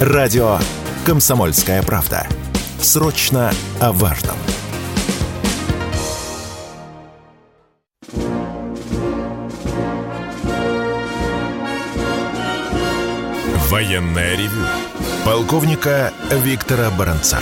Радио «Комсомольская правда». Срочно о важном. Военное ревю полковника Виктора Баранца.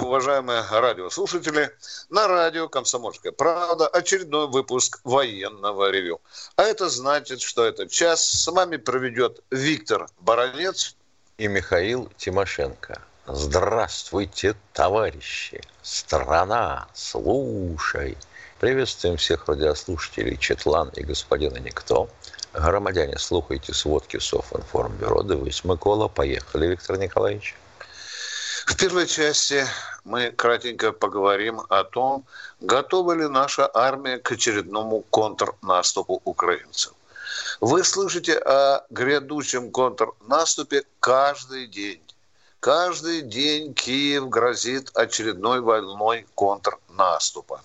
Уважаемые радиослушатели. На радио «Комсомольская правда» очередной выпуск военного ревю. А это значит, что этот час с вами проведет Виктор Баранец и Михаил Тимошенко. Здравствуйте, товарищи! Страна, слушай! Приветствуем всех радиослушателей Четлан и господина Никто – Громадяне, слухайте сводки Софинформбюро. Дивись, Микола, поехали, Виктор Николаевич. В первой части мы кратенько поговорим о том, готова ли наша армия к очередному контрнаступу украинцев. Вы слышите о грядущем контрнаступе каждый день. Каждый день Киев грозит очередной волной контрнаступа.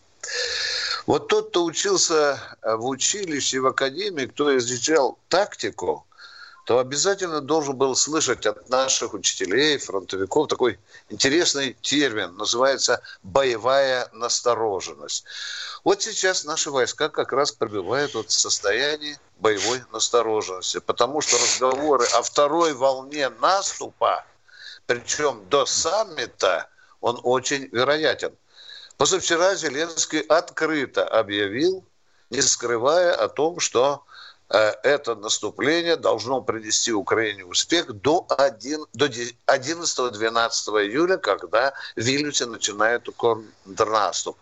Вот тот, кто учился в училище, в академии, кто изучал тактику, то обязательно должен был слышать от наших учителей, фронтовиков такой интересный термин, называется боевая настороженность. Вот сейчас наши войска как раз пробивают вот состояние боевой настороженности, потому что разговоры о второй волне наступа, причем до саммита, он очень вероятен – Позавчера Зеленский открыто объявил, не скрывая о том, что это наступление должно принести Украине успех до, 1, до 11-12 июля, когда в Вильнюсе начинает контрнаступ.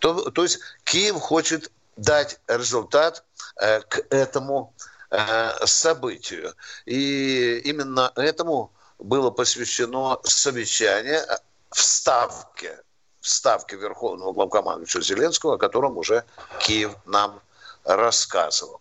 То, то есть Киев хочет дать результат э, к этому э, событию. И именно этому было посвящено совещание в Ставке ставки Верховного главкомандующего Зеленского, о котором уже Киев нам рассказывал.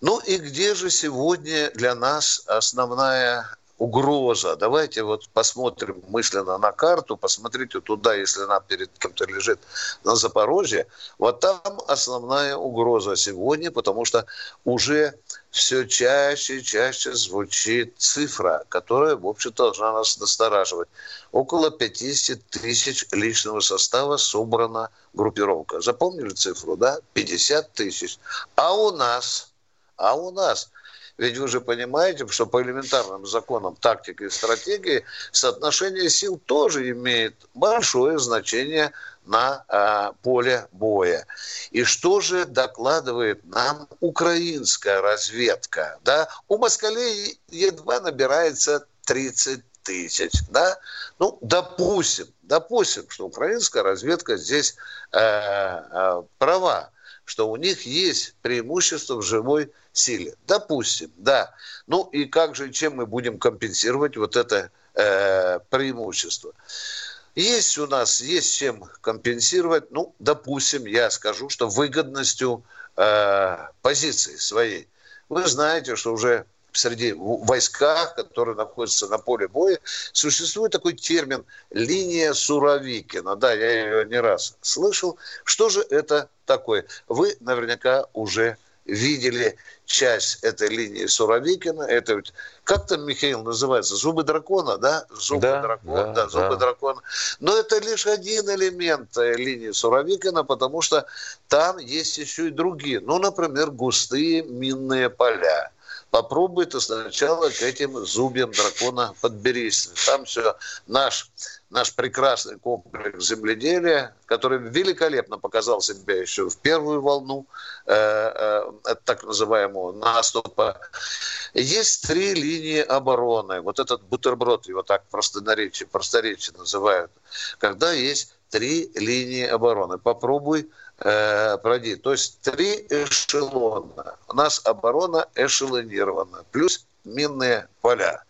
Ну и где же сегодня для нас основная угроза. Давайте вот посмотрим мысленно на карту, посмотрите туда, если она перед кем-то лежит на Запорожье. Вот там основная угроза сегодня, потому что уже все чаще и чаще звучит цифра, которая, в общем, должна нас настораживать. Около 50 тысяч личного состава собрана группировка. Запомнили цифру, да? 50 тысяч. А у нас, а у нас – ведь вы же понимаете, что по элементарным законам тактики и стратегии соотношение сил тоже имеет большое значение на э, поле боя. И что же докладывает нам украинская разведка? Да? У москалей едва набирается 30 тысяч. Да? Ну, допустим, допустим, что украинская разведка здесь э, э, права, что у них есть преимущество в живой силе. Допустим, да. Ну и как же, чем мы будем компенсировать вот это э, преимущество? Есть у нас, есть чем компенсировать. Ну, допустим, я скажу, что выгодностью э, позиции своей. Вы знаете, что уже среди войсках, которые находятся на поле боя, существует такой термин «линия Суровикина». Да, я ее не раз слышал. Что же это такое? Вы наверняка уже видели часть этой линии Суровикина. Это как там, Михаил, называется? Зубы дракона, да? Зубы да, дракона, да, да, зубы да. дракона. Но это лишь один элемент линии Суровикина, потому что там есть еще и другие. Ну, например, густые минные поля попробуй ты сначала к этим зубьям дракона подберись. Там все наш, наш прекрасный комплекс земледелия, который великолепно показал себя еще в первую волну э, э, так называемого наступа. Есть три линии обороны. Вот этот бутерброд, его так просторечие, просторечие называют. Когда есть три линии обороны. Попробуй э. То есть три эшелона. У нас оборона эшелонирована. Плюс минные поля.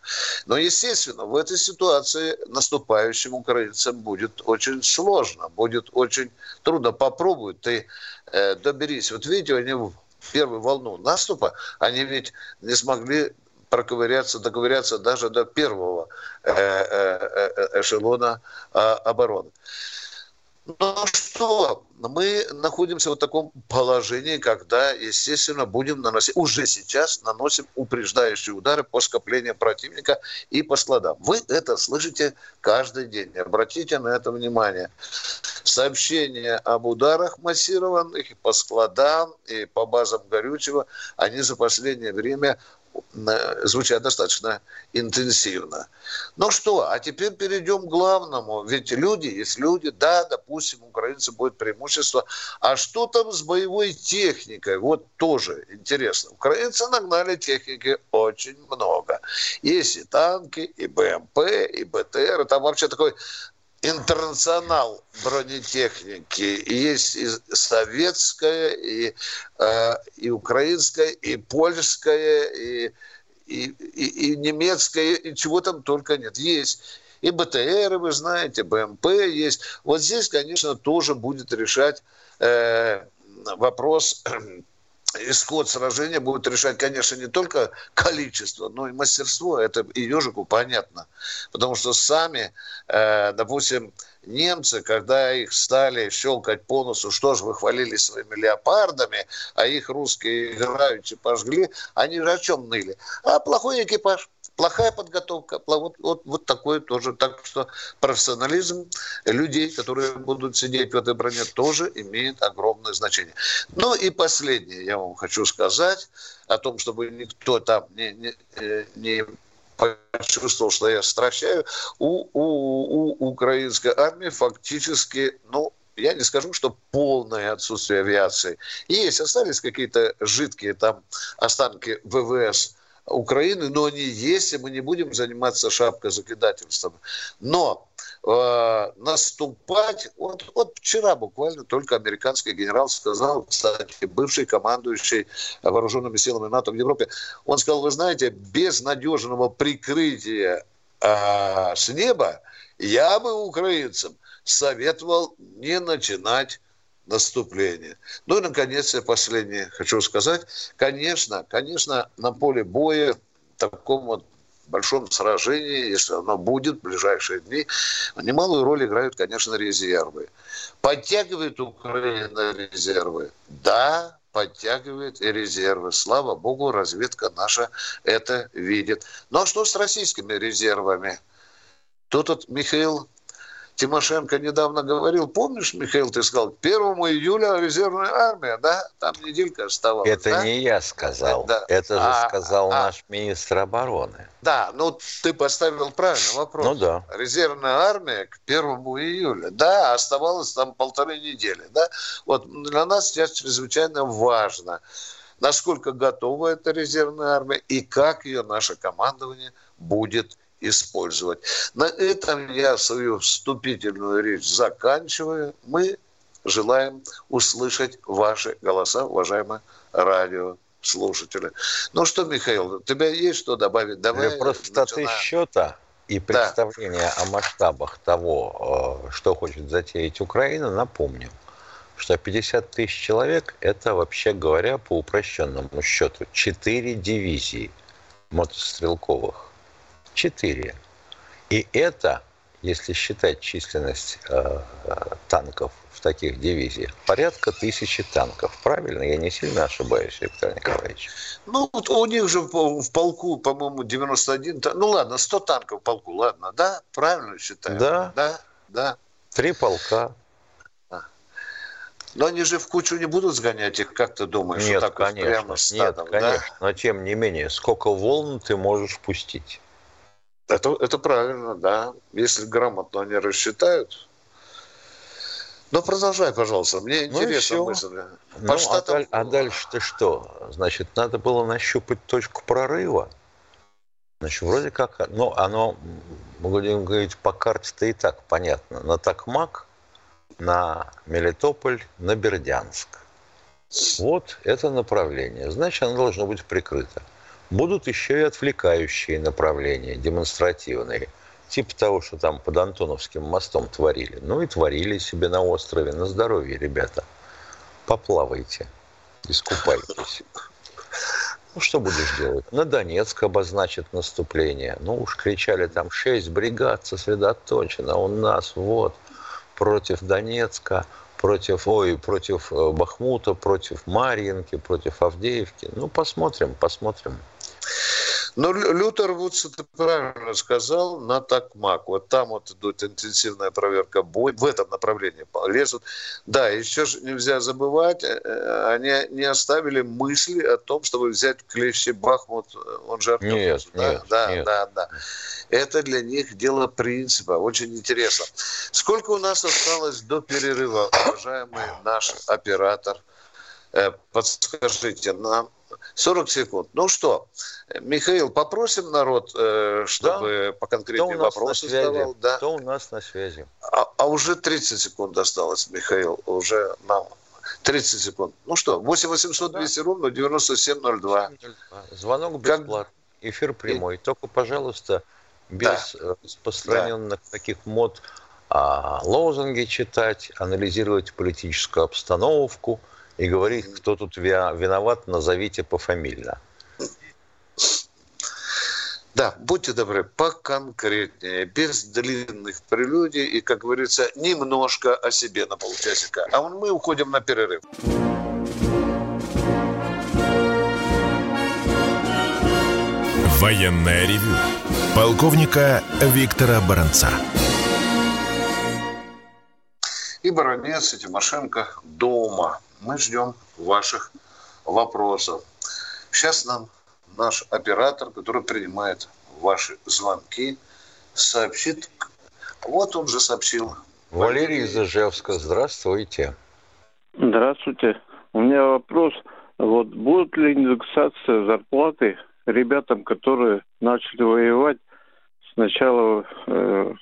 Но, естественно, в этой ситуации наступающим украинцам будет очень сложно, будет очень трудно. Попробуй ты э, доберись. Вот видите, они в первую волну наступа, они ведь не смогли проковыряться, доковыряться даже до первого э, э, э, эшелона э, обороны. Ну что, мы находимся в таком положении, когда, естественно, будем наносить, уже сейчас наносим упреждающие удары по скоплению противника и по складам. Вы это слышите каждый день. Обратите на это внимание. Сообщения об ударах массированных и по складам, и по базам горючего, они за последнее время звучат достаточно интенсивно. Ну что, а теперь перейдем к главному. Ведь люди есть люди, да, допустим, украинцы будет преимущество. А что там с боевой техникой? Вот тоже интересно. Украинцы нагнали техники очень много. Есть и танки, и БМП, и БТР. Там вообще такой интернационал бронетехники. Есть и советская, и, э, и украинская, и польская, и, и, и, и немецкая, и чего там только нет. Есть и БТР, вы знаете, БМП есть. Вот здесь, конечно, тоже будет решать э, вопрос исход сражения будет решать, конечно, не только количество, но и мастерство. Это и ежику понятно. Потому что сами, э, допустим, немцы, когда их стали щелкать по носу, что же вы хвалились своими леопардами, а их русские играючи пожгли, они же о чем ныли? А плохой экипаж плохая подготовка, вот, вот, вот такое тоже. Так что профессионализм людей, которые будут сидеть в этой броне, тоже имеет огромное значение. Ну и последнее я вам хочу сказать о том, чтобы никто там не, не, э, не почувствовал, что я стращаю. У, у, у украинской армии фактически, ну, я не скажу, что полное отсутствие авиации. Есть, остались какие-то жидкие там останки ВВС Украины, но они есть, и мы не будем заниматься шапкозакидательством. Но э, наступать, вот, вот вчера буквально только американский генерал сказал, кстати, бывший командующий вооруженными силами НАТО в Европе, он сказал, вы знаете, без надежного прикрытия э, с неба я бы украинцам советовал не начинать наступления. Ну и, наконец, я последнее хочу сказать. Конечно, конечно, на поле боя в таком вот большом сражении, если оно будет в ближайшие дни, немалую роль играют, конечно, резервы. Подтягивает Украина резервы? Да, подтягивает и резервы. Слава богу, разведка наша это видит. Ну а что с российскими резервами? Тут вот Михаил Тимошенко недавно говорил, помнишь, Михаил, ты сказал, 1 июля резервная армия, да? Там неделька оставалась. Это да? не я сказал, да. это же а, сказал а, наш министр обороны. Да, ну ты поставил правильный вопрос. Ну да. Резервная армия к 1 июля, да, оставалось там полторы недели, да? Вот для нас сейчас чрезвычайно важно, насколько готова эта резервная армия и как ее наше командование будет использовать. На этом я свою вступительную речь заканчиваю. Мы желаем услышать ваши голоса, уважаемые радиослушатели. Ну что, Михаил, у тебя есть что добавить? Давай Для простоты начинаем. счета и представления да. о масштабах того, э, что хочет затеять Украина, напомню, что 50 тысяч человек – это, вообще говоря, по упрощенному счету, 4 дивизии мотострелковых 4. И это, если считать численность э, танков в таких дивизиях, порядка тысячи танков. Правильно? Я не сильно ошибаюсь, Виктор Николаевич? Ну, вот у них же в полку, по-моему, 91... Ну, ладно, 100 танков в полку, ладно, да? Правильно считаю? Да. Да, да. Три полка. Но они же в кучу не будут сгонять их, как ты думаешь? Нет, так конечно, прямо стадом, нет, конечно. Да? Но тем не менее, сколько волн ты можешь пустить? Это, это правильно, да. Если грамотно они рассчитают. Но продолжай, пожалуйста. Мне ну интересна мысль. По ну, штатам... а, даль, а дальше-то что? Значит, надо было нащупать точку прорыва. Значит, вроде как, ну, оно, будем говорить, по карте-то и так понятно. На Токмак, на Мелитополь, на Бердянск. Вот это направление. Значит, оно должно быть прикрыто будут еще и отвлекающие направления, демонстративные. Типа того, что там под Антоновским мостом творили. Ну и творили себе на острове. На здоровье, ребята. Поплавайте, искупайтесь. Ну, что будешь делать? На Донецк обозначит наступление. Ну, уж кричали там, шесть бригад сосредоточено у нас, вот. против Донецка, против, ой, против э, Бахмута, против Марьинки, против Авдеевки. Ну, посмотрим, посмотрим. Но ну, Лютер Вудс это правильно сказал, на такмак. Вот там вот идут интенсивная проверка бой, в этом направлении лезут. Да, еще же нельзя забывать, э, э, они не оставили мысли о том, чтобы взять клещи Бахмут, э, он же Арктуз. Нет, да, нет, да, нет. да, да. Это для них дело принципа. Очень интересно. Сколько у нас осталось до перерыва, уважаемый наш оператор? Подскажите нам, 40 секунд. Ну что, Михаил, попросим народ, э, чтобы да. по конкретным вопросам задавал. Да. Кто у нас на связи? А, а уже 30 секунд осталось, Михаил. Уже нам 30 секунд. Ну что, 8 800 200 да. ровно 9702. Звонок бесплатный. Как... Эфир прямой. И... Только, пожалуйста, без да. распространенных да. таких мод а, лозунги читать, анализировать политическую обстановку – и говорить, кто тут виноват, назовите пофамильно. Да, будьте добры, поконкретнее, без длинных прелюдий и, как говорится, немножко о себе на полчасика. А мы уходим на перерыв. Военная ревю. Полковника Виктора Баранца. И Баранец, и Тимошенко дома мы ждем ваших вопросов. Сейчас нам наш оператор, который принимает ваши звонки, сообщит. Вот он же сообщил. Валерий из Ижевска, здравствуйте. Здравствуйте. У меня вопрос. Вот будет ли индексация зарплаты ребятам, которые начали воевать с начала э,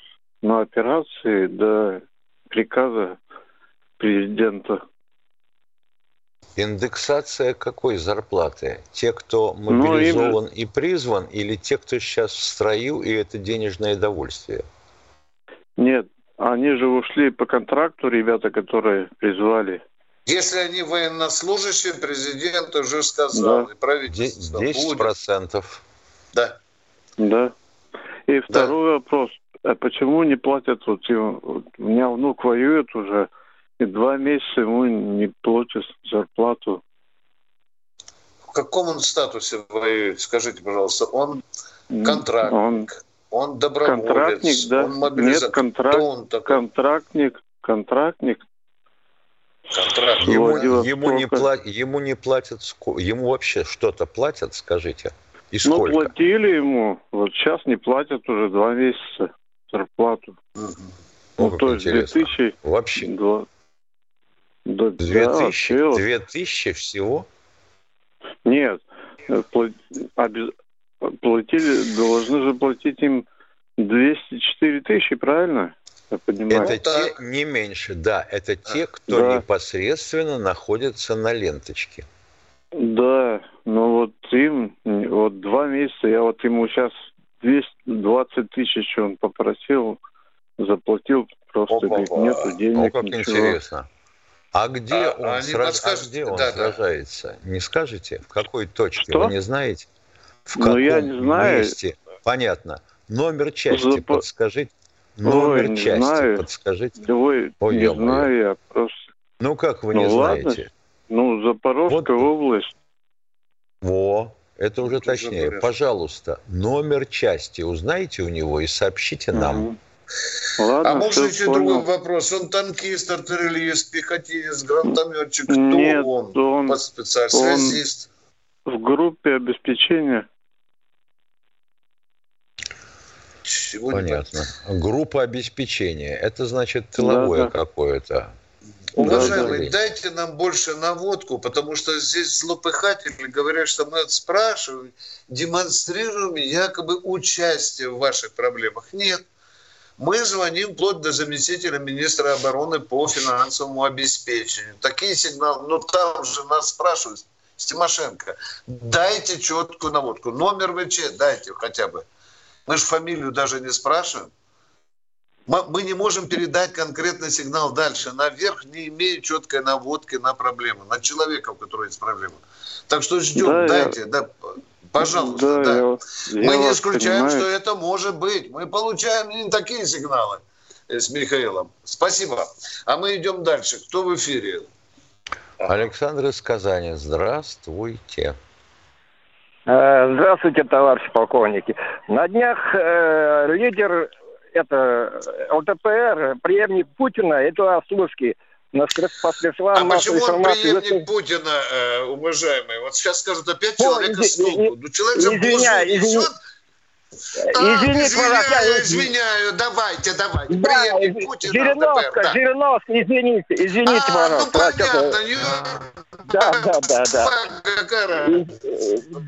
на операции до приказа президента? Индексация какой зарплаты? Те, кто ну, мобилизован ну, и призван, или те, кто сейчас в строю, и это денежное довольствие? Нет, они же ушли по контракту, ребята, которые призвали. Если они военнослужащие, президент уже сказал, да. и правительство 10 процентов. Да. Да. И второй да. вопрос. А почему не платят? Вот, у меня внук воюет уже и два месяца ему не платят зарплату. В каком он статусе воюет? Скажите, пожалуйста. Он контрактник, он, он доброволец, контрактник, да? он мобилизатор. Нет, контракт, он такой? контрактник, контрактник. Контракт. Ему, ему, не плат, ему не платят, ему вообще что-то платят, скажите? И ну, сколько? Ну, платили ему, вот сейчас не платят уже два месяца зарплату. Угу. Ну, ну то есть 2000... Вообще. 2... Да, 2000, да, 2000 всего? Нет, платили, должны же платить им 204 тысячи, правильно? Я понимаю. Это те не меньше, да, это те, кто да. непосредственно находится на ленточке. Да, ну вот им, вот два месяца, я вот ему сейчас 220 тысяч он попросил, заплатил, просто Опа, говорит, нету денег, О, как ничего. интересно. А где а, он, а сраж... а где он да, сражается? Да. Не скажете? В какой точке? Что? Вы не знаете? В каком ну, я не знаю. месте? Понятно. Номер части Зап... подскажите. Номер Ой, части знаю. подскажите. Ой, Ой, не знаю, я просто... Ну, как вы ну, не ладно. знаете? Ну, Запорожская вот. область. Во, это уже точнее. Пожалуйста, номер части узнайте у него и сообщите нам. Ладно, а может еще понял. другой вопрос? Он танкист, артиллерист, пехотинец, гранатометчик? Кто Нет, он? он По специальности? Он в группе обеспечения. Чего Понятно. Группа обеспечения. Это значит тыловое да, да. какое-то. Уважаемый, да, дайте нам больше наводку, потому что здесь злопыхатели говорят, что мы спрашиваем, демонстрируем якобы участие в ваших проблемах. Нет. Мы звоним вплоть до заместителя министра обороны по финансовому обеспечению. Такие сигналы. Но там же нас спрашивают, Стимошенко, дайте четкую наводку. Номер ВЧ дайте хотя бы. Мы же фамилию даже не спрашиваем. Мы не можем передать конкретный сигнал дальше. Наверх не имея четкой наводки на проблему, на человека, у которого есть проблема. Так что ждем, да, дайте, я... да, Пожалуйста, да. да. Я, Мы я не исключаем, понимаю. что это может быть. Мы получаем не такие сигналы. с Михаилом. Спасибо. А мы идем дальше. Кто в эфире? Александр из Казани. Здравствуйте. Э, здравствуйте, товарищи полковники. На днях э, лидер это ЛДПР, преемник Путина, это Слуцкий, а почему он преемник Путина, э, уважаемый? Вот сейчас скажут опять человека с толку. Ну, человек же Божий несет Извините, извиняю, извиняю, давайте, давайте. Да, Приемник Путина, Жириновска, да. Жириновска, извините, извините, а, пожалуйста. Ну, понятно. Да, да, да, да.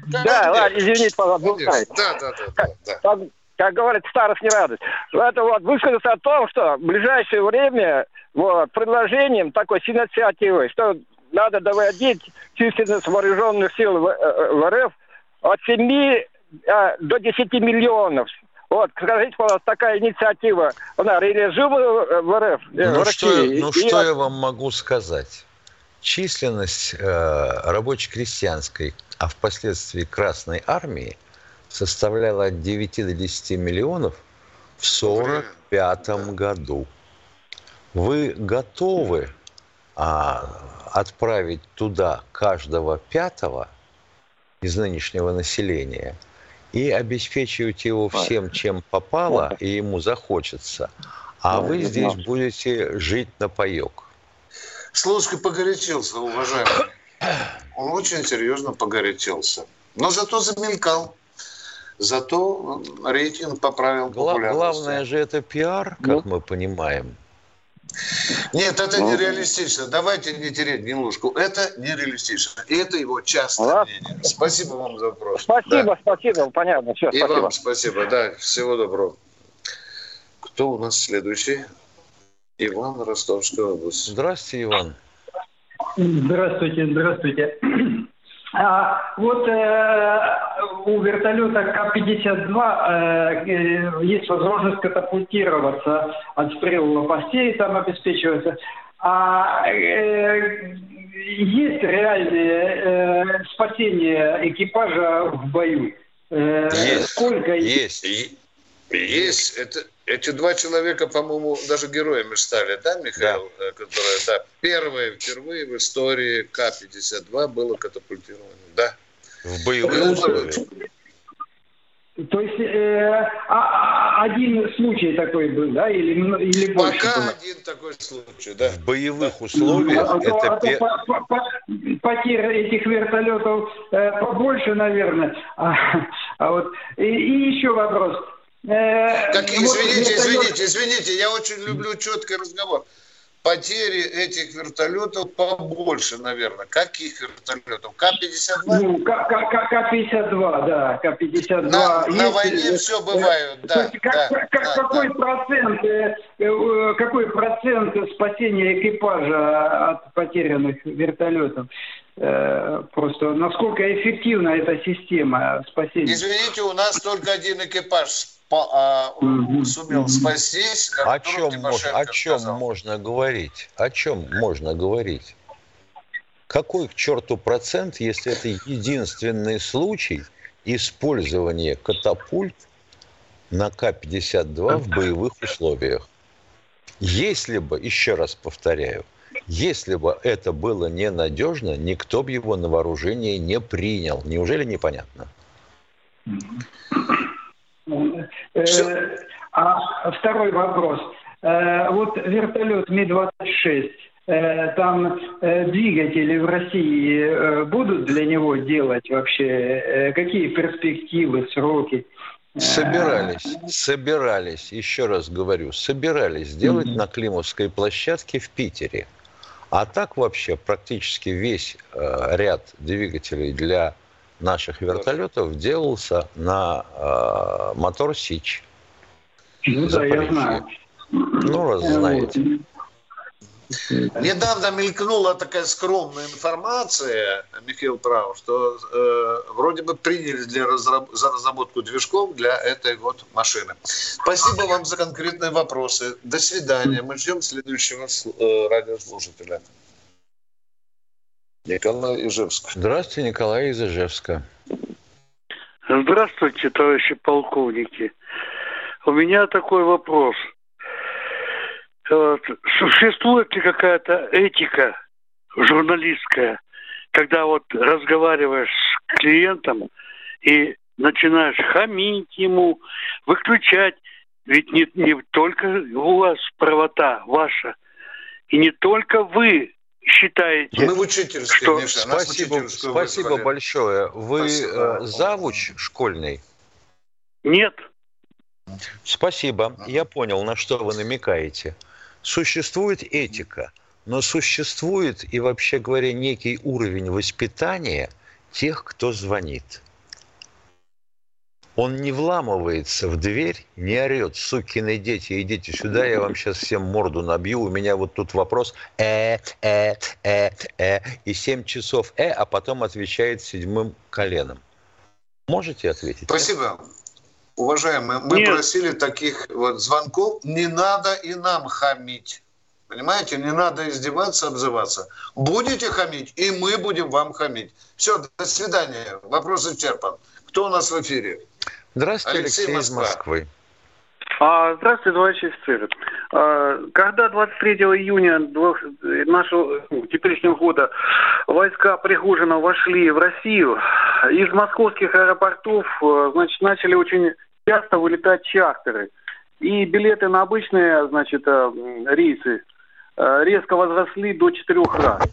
Да, ладно, извините, пожалуйста. Да, да, да. да. Как говорится, старость не радость. Это вот высказаться о том, что в ближайшее время вот, предложением такой с инициативой, что надо доводить численность вооруженных сил в, э, в РФ от 7 а, до 10 миллионов. Вот, скажите, пожалуйста, такая инициатива, она реализуема в РФ? Э, ну, в что, ну, и... что я вам могу сказать? Численность э, рабоче-крестьянской, а впоследствии Красной Армии составляла от 9 до 10 миллионов в 1945 году. Вы готовы а, отправить туда каждого пятого из нынешнего населения – и обеспечивать его всем, чем попало, и ему захочется, а вы здесь будете жить на паек. Слушай, погорячился, уважаемый. Он очень серьезно погорячился. Но зато замелькал. Зато рейтинг поправил популярность. Главное же это пиар, как ну. мы понимаем. Нет, это ну, нереалистично. Давайте не тереть Гнилушку. Это нереалистично. И это его частное ладно. мнение. Спасибо вам за вопрос. Спасибо, да. спасибо. Понятно. Все, И спасибо. вам спасибо. Да, всего доброго. Кто у нас следующий? Иван, Ростовская область. Здравствуйте, Иван. Здравствуйте, здравствуйте. А, вот э, у вертолета К-52 э, есть возможность катапультироваться, отстрел лопастей там обеспечивается. А э, есть реальное э, спасение экипажа в бою? Э, есть. Сколько есть? Есть. Это, эти два человека, по-моему, даже героями стали, да, Михаил? Да. Э, которые, да, первые впервые в истории К-52 было катапультировано, да. В боевых условиях. То есть э, а, а, один случай такой был, да, или, или больше? Пока было? один такой случай, да. В боевых условиях а, это... А, пе... по, по, по, потерь этих вертолетов э, побольше, наверное. А, а вот и, и еще вопрос. Э, как, извините, извините, извините, я очень люблю четкий разговор. Потери этих вертолетов побольше, наверное. Каких вертолетов? К-52? Ну, К-52, да, К-52. На, на войне все бывает, да. Как, да, как, да какой, да. Процент, э, э, какой процент спасения экипажа от потерянных вертолетов? Просто насколько эффективна эта система спасения? Извините, у нас только один экипаж по, а, сумел спастись. О чем, мож, о чем можно говорить? О чем можно говорить? Какой к черту процент, если это единственный случай использования катапульт на К-52 в боевых условиях? Если бы, еще раз повторяю, если бы это было ненадежно, никто бы его на вооружение не принял. Неужели непонятно? Э, а второй вопрос. Э, вот вертолет Ми-26, э, там двигатели в России будут для него делать вообще? Какие перспективы, сроки? Собирались, собирались, еще раз говорю, собирались сделать mm-hmm. на Климовской площадке в Питере. А так вообще практически весь э, ряд двигателей для наших вертолетов делался на э, мотор Сич. Ну да, я знаю. Ну, раз знаете. Недавно мелькнула такая скромная информация, Михаил Прав, что э, вроде бы приняли для разраб- за разработку движков для этой вот машины. Спасибо вам за конкретные вопросы. До свидания. Мы ждем следующего э, радиослушателя. Николай Ижевск. Здравствуйте, Николай из Ижевска. Здравствуйте, товарищи полковники. У меня такой вопрос. Э, существует ли какая-то этика журналистская, когда вот разговариваешь с клиентом и начинаешь хамить ему, выключать. Ведь не, не только у вас правота ваша, и не только вы считаете... Мы в учительской, что... Миша, Спасибо, спасибо большое. Вы спасибо. Э, завуч школьный? Нет. Спасибо. Я понял, на что вы намекаете. Существует этика, но существует и, вообще говоря, некий уровень воспитания тех, кто звонит. Он не вламывается в дверь, не орет, сукины дети, идите сюда, я вам сейчас всем морду набью, у меня вот тут вопрос э, э, э, э, и 7 часов э, а потом отвечает седьмым коленом. Можете ответить? Спасибо. Уважаемые, мы Нет. просили таких вот звонков. Не надо и нам хамить. Понимаете, не надо издеваться, обзываться. Будете хамить, и мы будем вам хамить. Все, до свидания. Вопрос исчерпан. Кто у нас в эфире? Здравствуйте, Алексей, Алексей из Москвы. А, здравствуйте, товарищ офицер. А, когда 23 июня нашего ну, теперешнего года войска Пригожина вошли в Россию, из московских аэропортов а, значит, начали очень часто вылетать чартеры. И билеты на обычные значит, а, рейсы резко возросли до четырех раз.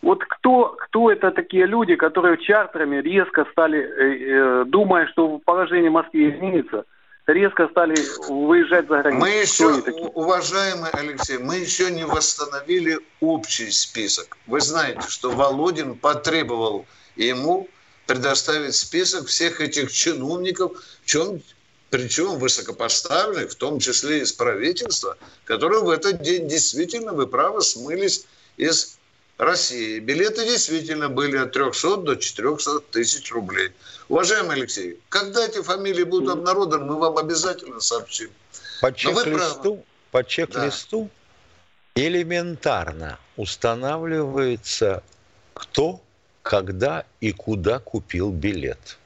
Вот кто, кто это такие люди, которые чартерами резко стали, э, э, думая, что положение Москвы изменится, резко стали выезжать за границу? Мы еще, уважаемый Алексей, мы еще не восстановили общий список. Вы знаете, что Володин потребовал ему предоставить список всех этих чиновников, в чем, причем высокопоставленных, в том числе из правительства, которые в этот день действительно, вы правы, смылись из России. Билеты действительно были от 300 до 400 тысяч рублей. Уважаемый Алексей, когда эти фамилии будут обнародованы, мы вам обязательно сообщим. По чек-листу, по чек-листу да. элементарно устанавливается, кто, когда и куда купил билет.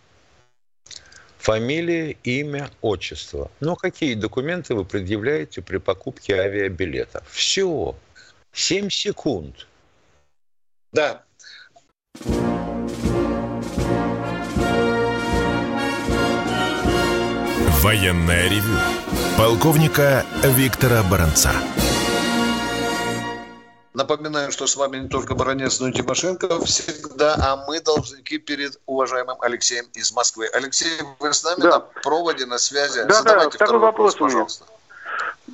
Фамилия, имя, отчество. Но какие документы вы предъявляете при покупке авиабилета? Все. 7 секунд – да. Военная ревю. Полковника Виктора Баранца. Напоминаю, что с вами не только Баранец, но и Тимошенко всегда, а мы должники перед уважаемым Алексеем из Москвы. Алексей, вы с нами да. на проводе, на связи? Да, Задавайте да, второй вопрос, вопрос пожалуйста.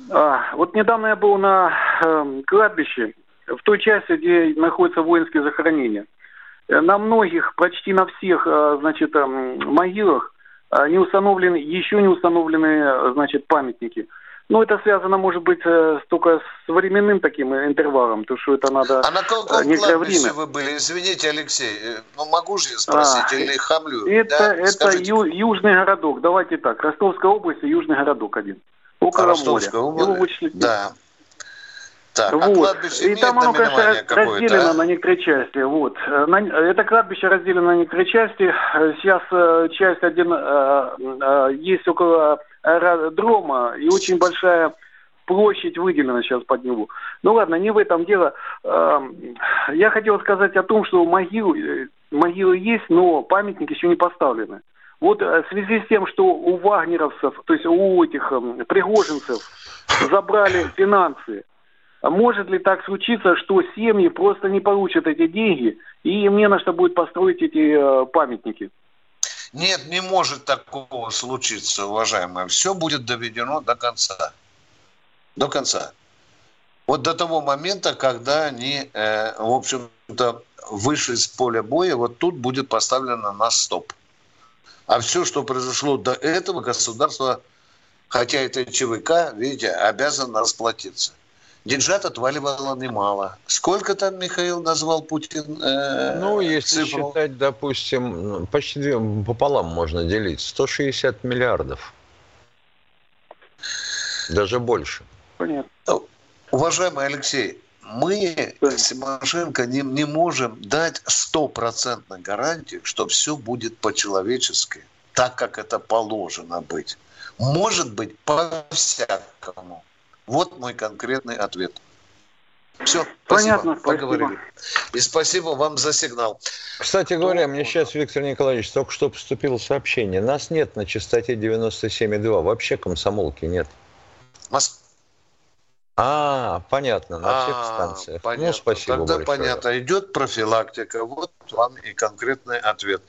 А, вот недавно я был на э, кладбище в той части, где находятся воинские захоронения. Э, на многих, почти на всех, э, значит, эм, могилах э, не установлены, еще не установлены, значит, памятники. Ну, это связано, может быть, только с временным таким интервалом, то что это надо А на каком некоторое время. вы были? Извините, Алексей, ну могу же я спросить, а, или хамлю? Это, да? это ю, южный городок, давайте так, Ростовская область и южный городок один, около Ростовская моря. Область? Его вычислить. Да. Так, а вот. И там оно, конечно, разделено а? на некоторые части. Вот. Это кладбище разделено на некоторые части. Сейчас э, часть один э, э, есть около аэродрома и очень большая площадь выделена сейчас под него. Ну ладно, не в этом дело. Я хотел сказать о том, что могилы, могилы есть, но памятники еще не поставлены. Вот в связи с тем, что у вагнеровцев, то есть у этих пригожинцев забрали финансы, а может ли так случиться, что семьи просто не получат эти деньги, и им не на что будет построить эти э, памятники? Нет, не может такого случиться, уважаемые. Все будет доведено до конца. До конца. Вот до того момента, когда они, э, в общем-то, вышли с поля боя, вот тут будет поставлено на стоп. А все, что произошло до этого, государство, хотя это ЧВК, видите, обязано расплатиться. Деньжат отваливало немало. Сколько там Михаил назвал Путин? Э, ну, если цифру? считать, допустим, ну, почти пополам можно делить. 160 миллиардов. Даже больше. Понятно. Ну, уважаемый Алексей, мы, Тимошенко, не, не можем дать стопроцентной гарантии, что все будет по-человечески, так, как это положено быть. Может быть, по-всякому. Вот мой конкретный ответ. Все, Понятно, спасибо, поговорили. И спасибо вам за сигнал. Кстати говоря, мне сейчас, Виктор Николаевич, только что поступило сообщение. Нас нет на частоте 97,2. Вообще комсомолки нет. Мос... А, понятно, на всех а, станциях. Ну, понятно. Ну, спасибо Тогда большое. понятно. Идет профилактика. Вот вам и конкретный ответ.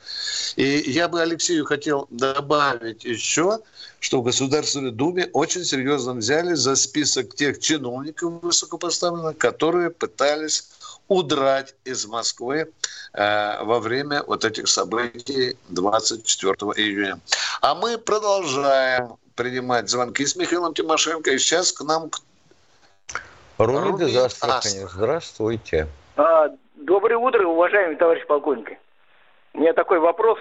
И я бы Алексею хотел добавить еще, что в Государственной Думе очень серьезно взяли за список тех чиновников высокопоставленных, которые пытались удрать из Москвы э, во время вот этих событий 24 июня. А мы продолжаем принимать звонки с Михаилом Тимошенко. И сейчас к нам Румид из Астрахани. Здравствуйте. А, доброе утро, уважаемый товарищ полковник. У меня такой вопрос.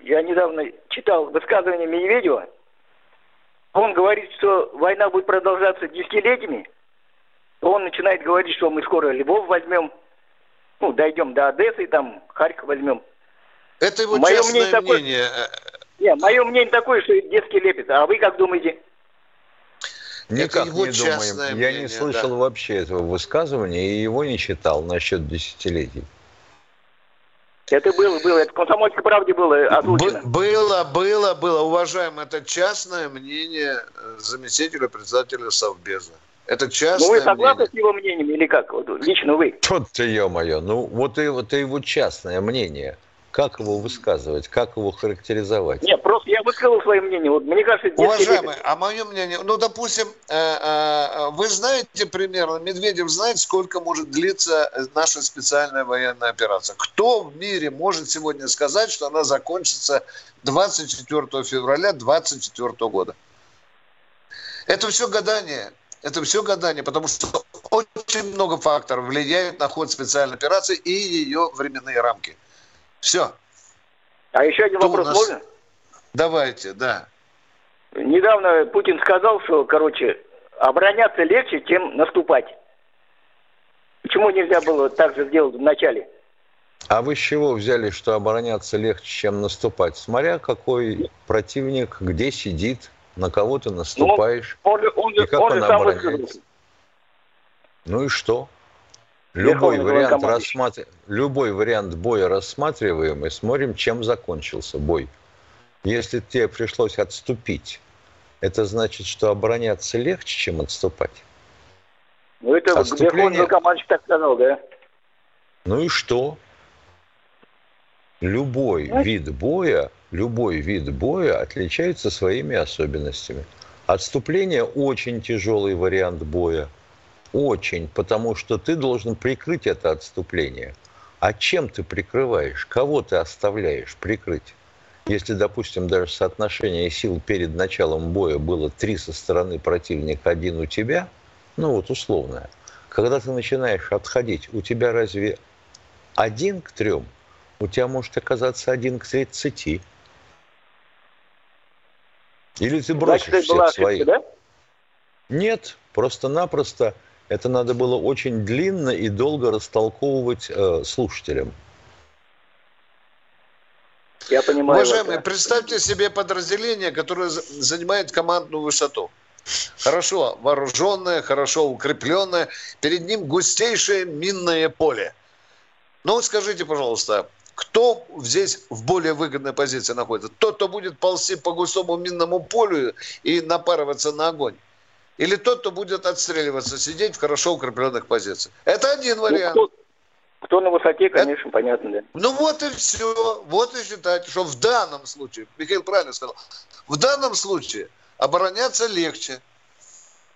Я недавно читал высказывание Медведева. Он говорит, что война будет продолжаться десятилетиями. Он начинает говорить, что мы скоро Львов возьмем, ну, дойдем до Одессы, там Харьков возьмем. Это его мое частное мнение. Такое... мнение. Нет, мое мнение такое, что детский лепит. А вы как думаете? Никак это его не думаем. Мнение, Я не слышал да. вообще этого высказывания и его не читал насчет десятилетий. Это было, было. Это в «Комсомольской правде» было озвучено. Было, было, было. Уважаемый, это частное мнение э, заместителя председателя Совбеза. Это частное Ну, вы согласны мнение. с его мнением или как? Лично вы? Тот ты, ё-моё. Ну, вот это его частное мнение. Как его высказывать, как его характеризовать? Нет, просто я высказал свое мнение. Вот мне кажется, Уважаемый, а мое мнение, ну, допустим, э, э, вы знаете примерно, Медведев знает, сколько может длиться наша специальная военная операция. Кто в мире может сегодня сказать, что она закончится 24 февраля 2024 года? Это все гадание. Это все гадание, потому что очень много факторов влияют на ход специальной операции и ее временные рамки. Все. А еще один Кто вопрос нас... можно? Давайте, да. Недавно Путин сказал, что, короче, обороняться легче, чем наступать. Почему нельзя было так же сделать в начале? А вы с чего взяли, что обороняться легче, чем наступать? Смотря какой противник, где сидит, на кого ты наступаешь, ну, он, он, и как он, он обороняется. Ну и что? Любой вариант, рассматр... Любой вариант боя рассматриваем и смотрим, чем закончился бой. Если тебе пришлось отступить, это значит, что обороняться легче, чем отступать. Ну, это Отступление... командчик так сказал, да? Ну и что? Любой ну, вид боя, любой вид боя отличается своими особенностями. Отступление очень тяжелый вариант боя – очень, потому что ты должен прикрыть это отступление. А чем ты прикрываешь? Кого ты оставляешь прикрыть? Если, допустим, даже соотношение сил перед началом боя было три со стороны противника, один у тебя, ну вот условное, когда ты начинаешь отходить, у тебя разве один к трем? У тебя может оказаться один к тридцати. Или ты бросишь Значит, всех своих? Да? Нет, просто-напросто это надо было очень длинно и долго растолковывать э, слушателям. Я понимаю. Уважаемые, представьте себе подразделение, которое занимает командную высоту. Хорошо вооруженное, хорошо укрепленное. Перед ним густейшее минное поле. Ну, скажите, пожалуйста, кто здесь в более выгодной позиции находится? Тот, кто будет ползти по густому минному полю и напарываться на огонь? Или тот, кто будет отстреливаться, сидеть в хорошо укрепленных позициях. Это один ну, вариант. Ну, кто, кто на высоте, конечно, Это, понятно, да. Ну вот и все. Вот и считайте, что в данном случае, Михаил правильно сказал, в данном случае обороняться легче.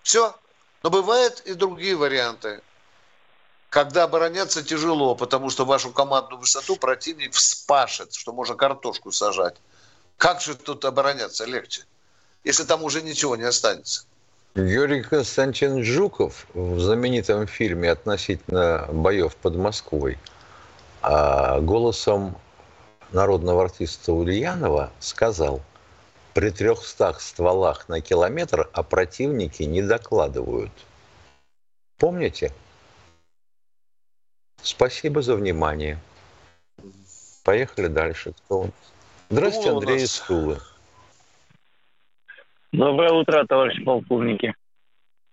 Все. Но бывают и другие варианты. Когда обороняться тяжело, потому что вашу командную высоту противник вспашет, что можно картошку сажать. Как же тут обороняться легче, если там уже ничего не останется? Юрий Константинович Жуков в знаменитом фильме относительно боев под Москвой а, голосом народного артиста Ульянова сказал, при трехстах стволах на километр о противнике не докладывают. Помните? Спасибо за внимание. Поехали дальше. Кто Здравствуйте, Андрей из Тулы. Доброе утро, товарищи полковники.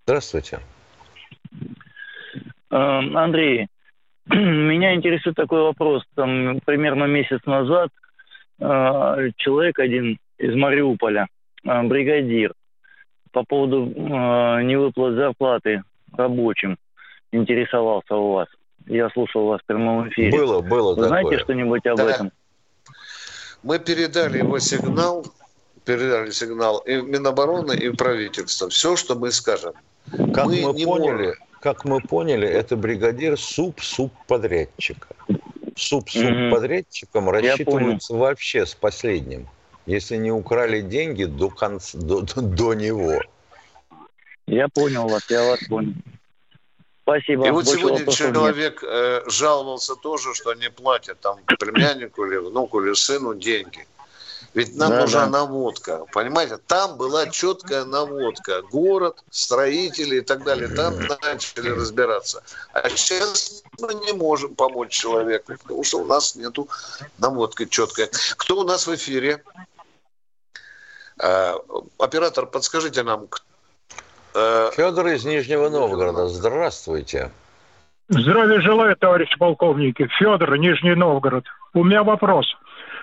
Здравствуйте. Эм, Андрей, меня интересует такой вопрос. Там примерно месяц назад э, человек один из Мариуполя, э, бригадир, по поводу э, невыплат зарплаты рабочим интересовался у вас. Я слушал вас в прямом эфире. Было, было Вы знаете что-нибудь об да. этом? Мы передали его сигнал, передали сигнал и Минобороны, и правительство. Все, что мы скажем. Как мы, мы поняли, можем... как мы поняли, это бригадир суп-суп-подрядчика. Суп-суп-подрядчиком угу. рассчитываются вообще с последним. Если не украли деньги до, конца, до, до него. Я понял вас, я вас понял. Спасибо. И вот сегодня человек э, жаловался тоже, что не платят там племяннику или внуку или сыну деньги. Ведь нам да, нужна да. наводка. Понимаете, там была четкая наводка. Город, строители и так далее. Там начали разбираться. А сейчас мы не можем помочь человеку, потому что у нас нету наводки четкой. Кто у нас в эфире? Э, оператор, подскажите нам, кто Э, Федор из Нижнего Новгорода, здравствуйте. Здравия желаю, товарищ полковники. Федор, Нижний Новгород. У меня вопрос.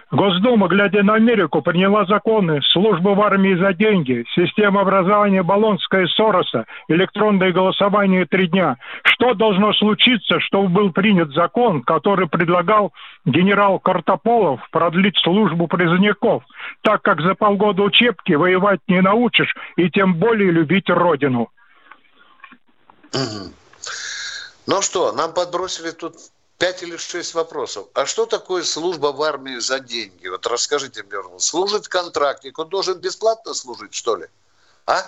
Госдума, глядя на Америку, приняла законы, службы в армии за деньги, система образования Болонская и Сороса, электронное голосование три дня. Что должно случиться, чтобы был принят закон, который предлагал генерал Картополов продлить службу призывников, так как за полгода учебки воевать не научишь и тем более любить родину? Ну что, нам подбросили тут пять или шесть вопросов. А что такое служба в армии за деньги? Вот расскажите мне, служит контрактник, он должен бесплатно служить, что ли? А?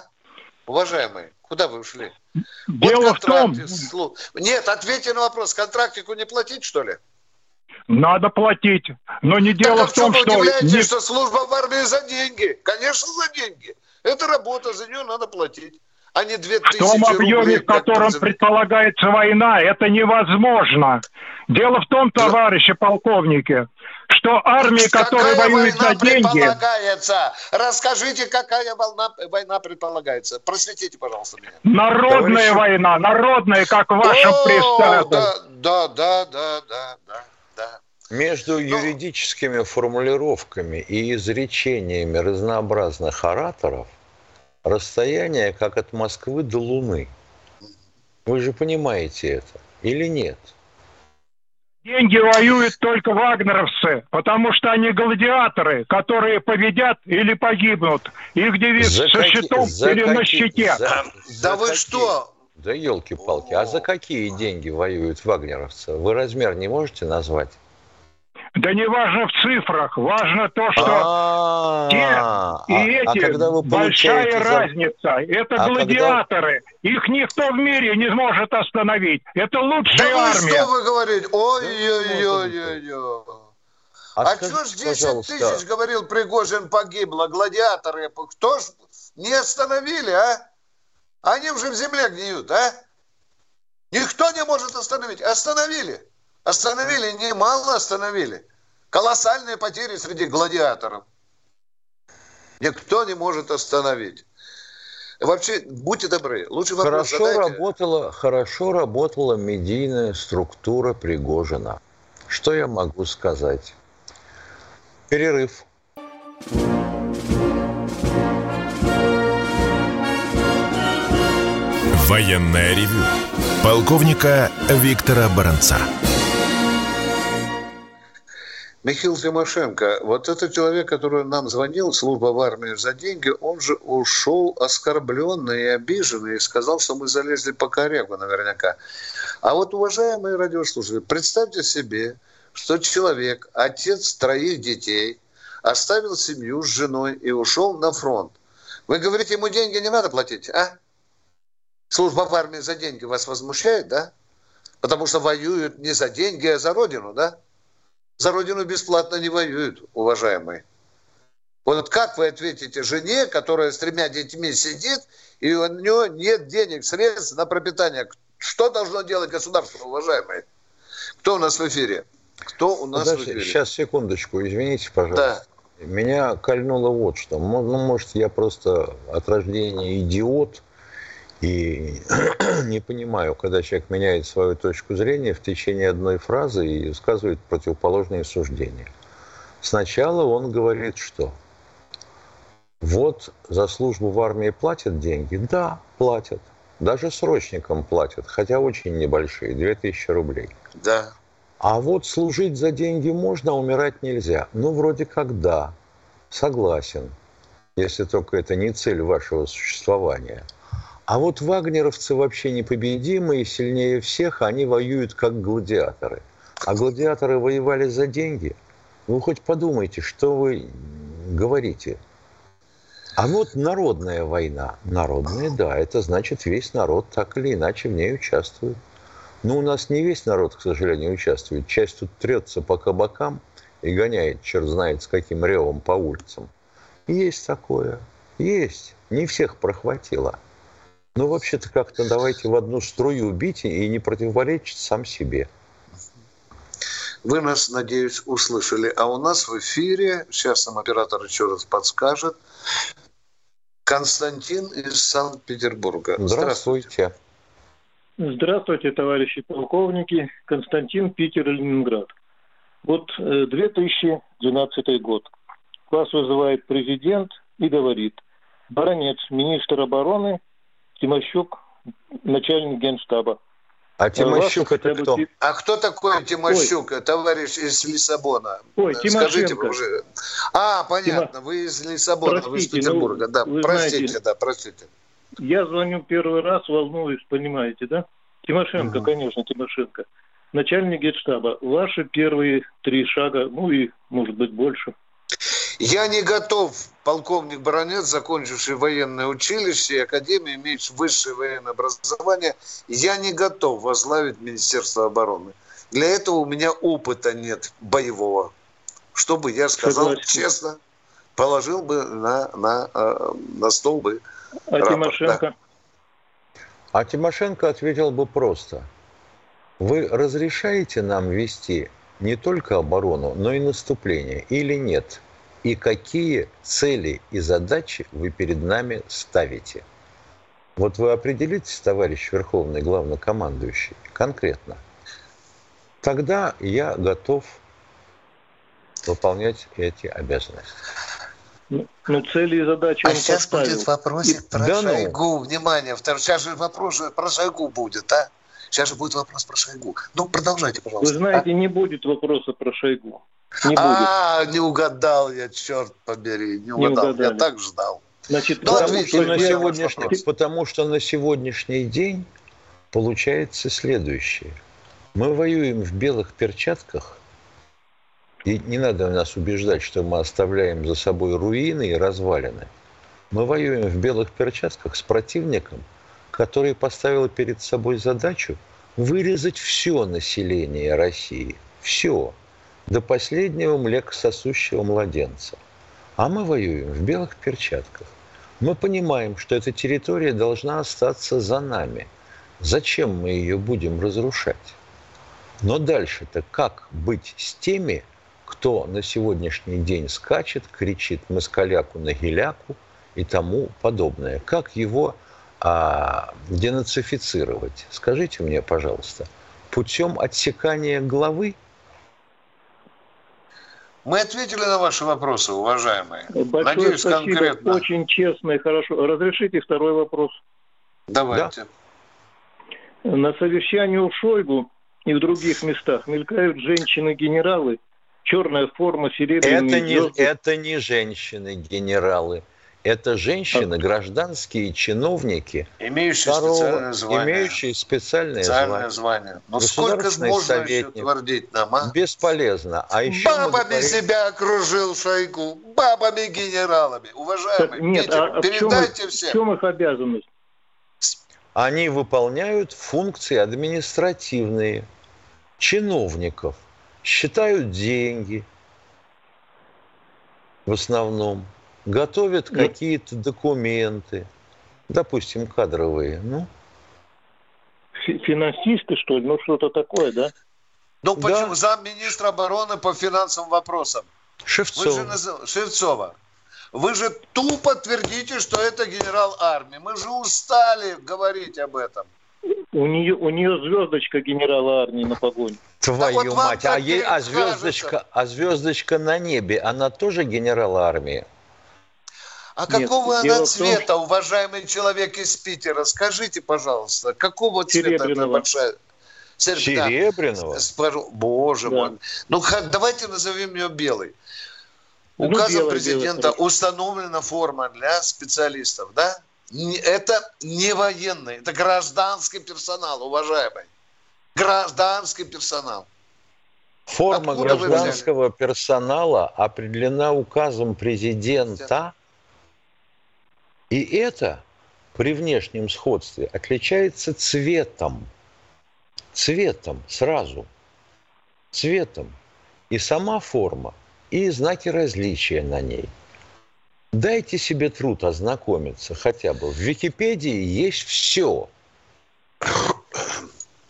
Уважаемые, куда вы ушли? Дело вот в том... Слу... Нет, ответьте на вопрос. Контрактнику не платить, что ли? Надо платить. Но не дело так, в том, что... Вы не... что служба в армии за деньги? Конечно, за деньги. Это работа, за нее надо платить. А не 2000 В том объеме, рублей, в котором предполагается война, это невозможно. Дело в том, товарищи полковники, что армии, которые воюют за деньги... предполагается? Расскажите, какая волна, война предполагается. Просветите, пожалуйста, меня. Народная Товарищи... война, народная, как ваша представитель. Да, да, да, да, да, да. Между Но... юридическими формулировками и изречениями разнообразных ораторов расстояние, как от Москвы до Луны. Вы же понимаете это или нет? Деньги воюют только вагнеровцы, потому что они гладиаторы, которые победят или погибнут. Их девиз за со щитом или какие, на щите. За, да, за вы какие? что? Да елки-палки, а за какие деньги воюют вагнеровцы? Вы размер не можете назвать? Да не важно в цифрах, важно то, что а, те и а эти большая разница. Это а гладиаторы. Их никто в мире не сможет остановить. Это лучшая армия. что вы говорите? Ой-ой-ой-ой-ой. А, что ж 10 тысяч, говорил Пригожин, погибло, гладиаторы, кто ж не остановили, а? Они уже в земле гниют, а? Никто не может остановить. Остановили. Остановили, немало остановили. Колоссальные потери среди гладиаторов. Никто не может остановить. Вообще, будьте добры, лучше вопрос хорошо задайте. работала, хорошо работала медийная структура Пригожина. Что я могу сказать? Перерыв. Военная ревю. Полковника Виктора Баранца. Михаил Тимошенко, вот этот человек, который нам звонил, служба в армии за деньги, он же ушел оскорбленный и обиженный и сказал, что мы залезли по корягу наверняка. А вот, уважаемые радиослушатели, представьте себе, что человек, отец троих детей, оставил семью с женой и ушел на фронт. Вы говорите, ему деньги не надо платить, а? Служба в армии за деньги вас возмущает, да? Потому что воюют не за деньги, а за родину, да? За родину бесплатно не воюют, уважаемые. Вот как вы ответите жене, которая с тремя детьми сидит, и у нее нет денег, средств на пропитание? Что должно делать государство, уважаемые? Кто у нас в эфире? Кто у нас Подожди, в эфире? Сейчас, секундочку, извините, пожалуйста. Да. Меня кольнуло вот что. Ну, может, я просто от рождения идиот И не понимаю, когда человек меняет свою точку зрения в течение одной фразы и высказывает противоположные суждения. Сначала он говорит, что вот за службу в армии платят деньги? Да, платят. Даже срочникам платят, хотя очень небольшие, 2000 рублей. Да. А вот служить за деньги можно, а умирать нельзя. Ну, вроде как да. Согласен. Если только это не цель вашего существования. А вот вагнеровцы вообще непобедимые, сильнее всех, они воюют как гладиаторы. А гладиаторы воевали за деньги. Вы хоть подумайте, что вы говорите – а вот народная война. Народная, да, это значит весь народ так или иначе в ней участвует. Но у нас не весь народ, к сожалению, участвует. Часть тут трется по кабакам и гоняет, черт знает с каким ревом по улицам. Есть такое. Есть. Не всех прохватило. Но вообще-то как-то давайте в одну струю бить и не противоречить сам себе. Вы нас, надеюсь, услышали. А у нас в эфире, сейчас нам оператор еще раз подскажет, Константин из Санкт-Петербурга. Здравствуйте. Здравствуйте, товарищи полковники. Константин, Питер, Ленинград. Вот 2012 э, год. Вас вызывает президент и говорит, Баранец, министр обороны, Тимощук, начальник генштаба. А э, Тимощук это кто? А кто такой Тимощук, Ой. товарищ из Лиссабона? Ой, Скажите уже. А, понятно, Тима... вы из Лиссабона, простите, вы из Петербурга. Ну, да, простите, знаете, да, простите. Я звоню первый раз, волнуюсь, понимаете, да? Тимошенко, угу. конечно, Тимошенко. Начальник генштаба, ваши первые три шага, ну и, может быть, больше – я не готов, полковник Баранец, закончивший военное училище и академию, имеющий высшее военное образование, я не готов возглавить Министерство обороны. Для этого у меня опыта нет боевого. Чтобы я сказал Согласен. честно, положил бы на, на, э, на стол бы А рапорт, Тимошенко? Да. А Тимошенко ответил бы просто. Вы разрешаете нам вести не только оборону, но и наступление или нет? И какие цели и задачи вы перед нами ставите. Вот вы определитесь, товарищ Верховный Главнокомандующий, конкретно. Тогда я готов выполнять эти обязанности. Ну, ну цели и задачи а он сейчас поставил. будет вопросик и... про да ну. Шойгу. Ну. Внимание, второй. сейчас же вопрос про Шойгу будет, а? Сейчас же будет вопрос про Шойгу. Ну, продолжайте, пожалуйста. Вы знаете, а? не будет вопроса про Шойгу. Не а, будет. не угадал я, черт побери, не угадал. Не я так ждал. Значит, ну, потому, что на сегодняшний, потому что на сегодняшний день получается следующее. Мы воюем в белых перчатках, и не надо нас убеждать, что мы оставляем за собой руины и развалины. Мы воюем в белых перчатках с противником, который поставил перед собой задачу вырезать все население России. Все до последнего млекососущего младенца. А мы воюем в белых перчатках. Мы понимаем, что эта территория должна остаться за нами. Зачем мы ее будем разрушать? Но дальше-то как быть с теми, кто на сегодняшний день скачет, кричит москаляку на геляку и тому подобное? Как его а, денацифицировать? Скажите мне, пожалуйста, путем отсекания главы – мы ответили на ваши вопросы, уважаемые. Большое Надеюсь, спасибо. конкретно. Очень честно и хорошо. Разрешите второй вопрос? Давайте. Да. На совещании у Шойгу и в других местах мелькают женщины-генералы, черная форма, серебряные это не, это не женщины-генералы. Это женщины, гражданские чиновники, имеющие второго, специальное звание. Имеющие специальное, специальное звание. звание. Но сколько можно советник. еще твердить нам, а? Бесполезно. А еще бабами говорим... себя окружил Шойгу, бабами-генералами. Уважаемые, Нет, Питер, а передайте в всем. В чем их обязанность? Они выполняют функции административные, чиновников, считают деньги в основном – готовят ну, какие-то документы, допустим, кадровые, ну. Финансисты, что ли? Ну, что-то такое, да? Ну, почему? Да. Замминистра обороны по финансовым вопросам. Шевцова. Вы же назов... Шевцова. Вы же тупо твердите, что это генерал армии. Мы же устали говорить об этом. У нее, у нее звездочка генерала армии на погоне. Твою вот мать, а, ей, а, звездочка, а звездочка на небе, она тоже генерал армии? А Нет, какого она цвета, том, уважаемый человек из Питера? Скажите, пожалуйста, какого цвета эта большая... Серебряного? Да. Боже да. мой. Ну, как, давайте назовем ее белой. Ну, Указом белый, президента белый, установлена форма для специалистов, да? Это не военный, это гражданский персонал, уважаемый. Гражданский персонал. Форма Откуда гражданского персонала определена указом президента, и это при внешнем сходстве отличается цветом. Цветом сразу. Цветом. И сама форма, и знаки различия на ней – Дайте себе труд ознакомиться хотя бы. В Википедии есть все.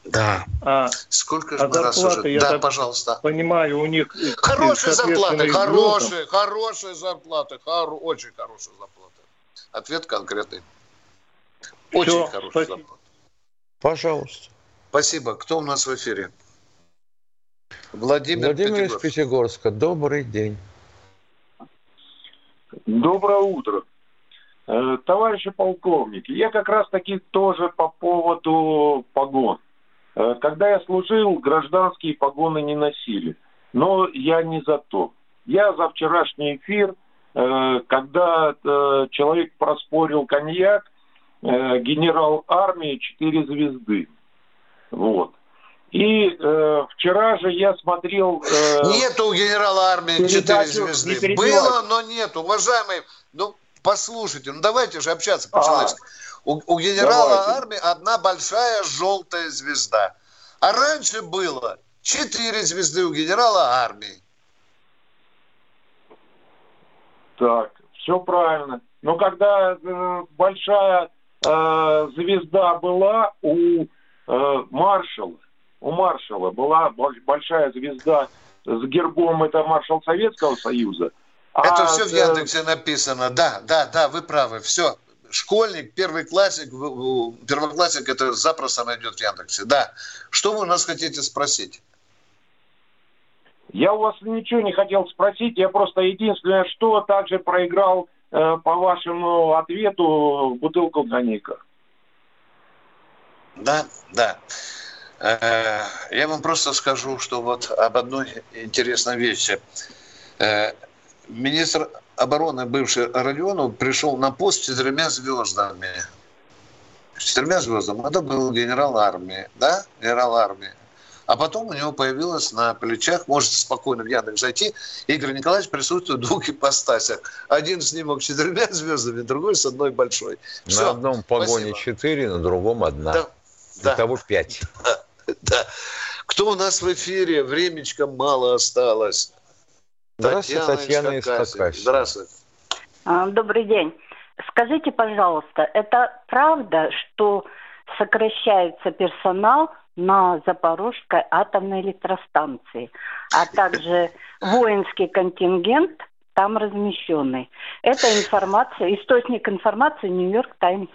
Да. А, Сколько же а мы раз уже... Да, пожалуйста. Понимаю, у них... Хорошие зарплаты, хорошие, хорошие зарплаты, хоро... очень хорошие зарплаты. Ответ конкретный. Очень все, хорошие спасибо. зарплаты. Пожалуйста. Спасибо. Кто у нас в эфире? Владимир, Владимир Пятигорск. из Пятигорска. Добрый день. Доброе утро. Э, товарищи полковники, я как раз таки тоже по поводу погон. Э, когда я служил, гражданские погоны не носили. Но я не за то. Я за вчерашний эфир, когда человек проспорил коньяк, генерал армии 4 звезды. Вот. И э, вчера же я смотрел... Э, нету у генерала армии четыре звезды. Было, но нет. Уважаемые, ну послушайте, ну давайте же общаться по-человечески. А, у, у генерала давайте. армии одна большая желтая звезда. А раньше было четыре звезды у генерала армии. Так, все правильно. Но когда э, большая э, звезда была у э, маршала, у маршала была большая звезда с гербом, это маршал Советского Союза. Это а, все в Яндексе написано, да, да, да, вы правы, все. Школьник, первый классик, первоклассник, это запросто найдет в Яндексе, да. Что вы у нас хотите спросить? Я у вас ничего не хотел спросить, я просто единственное, что также проиграл э, по вашему ответу бутылку коньяка. Да, да. Э, я вам просто скажу, что вот об одной интересной вещи. Э, министр обороны бывший Родионов пришел на пост с четырьмя звездами. С четырьмя звездами. Это был генерал армии, да? Генерал армии. А потом у него появилось на плечах, можете спокойно в Яндекс зайти, Игорь Николаевич присутствует в двух ипостасях. Один снимок с четырьмя звездами, другой с одной большой. Все. На одном погоне четыре, на другом одна. Да. Итого да. пять. Да. Да. Кто у нас в эфире? Времечко мало осталось. Здравствуйте, Татьяна, из Хакасии. Здравствуйте. А, добрый день. Скажите, пожалуйста, это правда, что сокращается персонал на Запорожской атомной электростанции, а также воинский контингент там размещенный. Это информация, источник информации Нью-Йорк Таймс.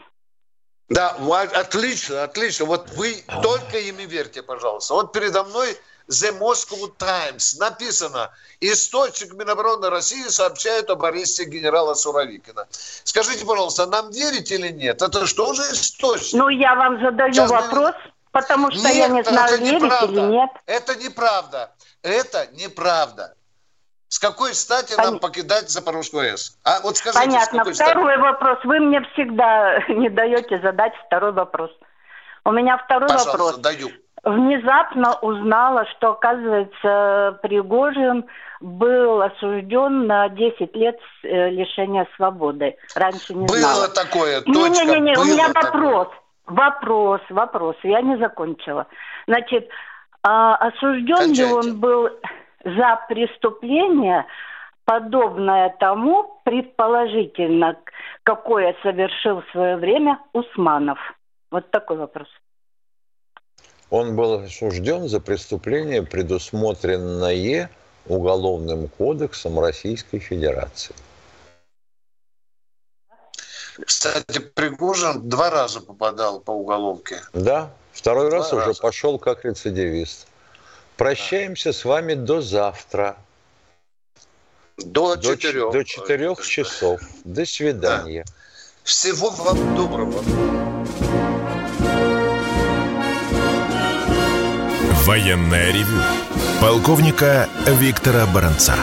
Да, отлично, отлично. Вот вы только ими верьте, пожалуйста. Вот передо мной The Moscow Times написано, источник Минобороны России сообщает об аресте генерала Суровикина. Скажите, пожалуйста, нам верить или нет? Это что же источник? Ну, я вам задаю Сейчас вопрос, мы... потому что нет, я не знаю, верить неправда. или нет. Это неправда. Это неправда. С какой стати Пон... нам покидать Запорожскую АЭС? А вот скажите, Понятно. Второй стати? вопрос. Вы мне всегда не даете задать второй вопрос. У меня второй Пожалуйста, вопрос. даю. Внезапно узнала, что, оказывается, Пригожин был осужден на 10 лет э, лишения свободы. Раньше не было знала. Было такое, точка. Не-не-не, у меня вопрос. Такое. Вопрос, вопрос. Я не закончила. Значит, а осужден Кончайте. ли он был за преступление, подобное тому, предположительно, какое совершил в свое время Усманов? Вот такой вопрос. Он был осужден за преступление, предусмотренное Уголовным кодексом Российской Федерации. Кстати, Пригожин два раза попадал по уголовке. Да, второй два раз раза. уже пошел как рецидивист. Прощаемся да. с вами до завтра. До четырех. До четырех часов. До свидания. Да. Всего вам доброго. Военная ревю. Полковника Виктора Баранца.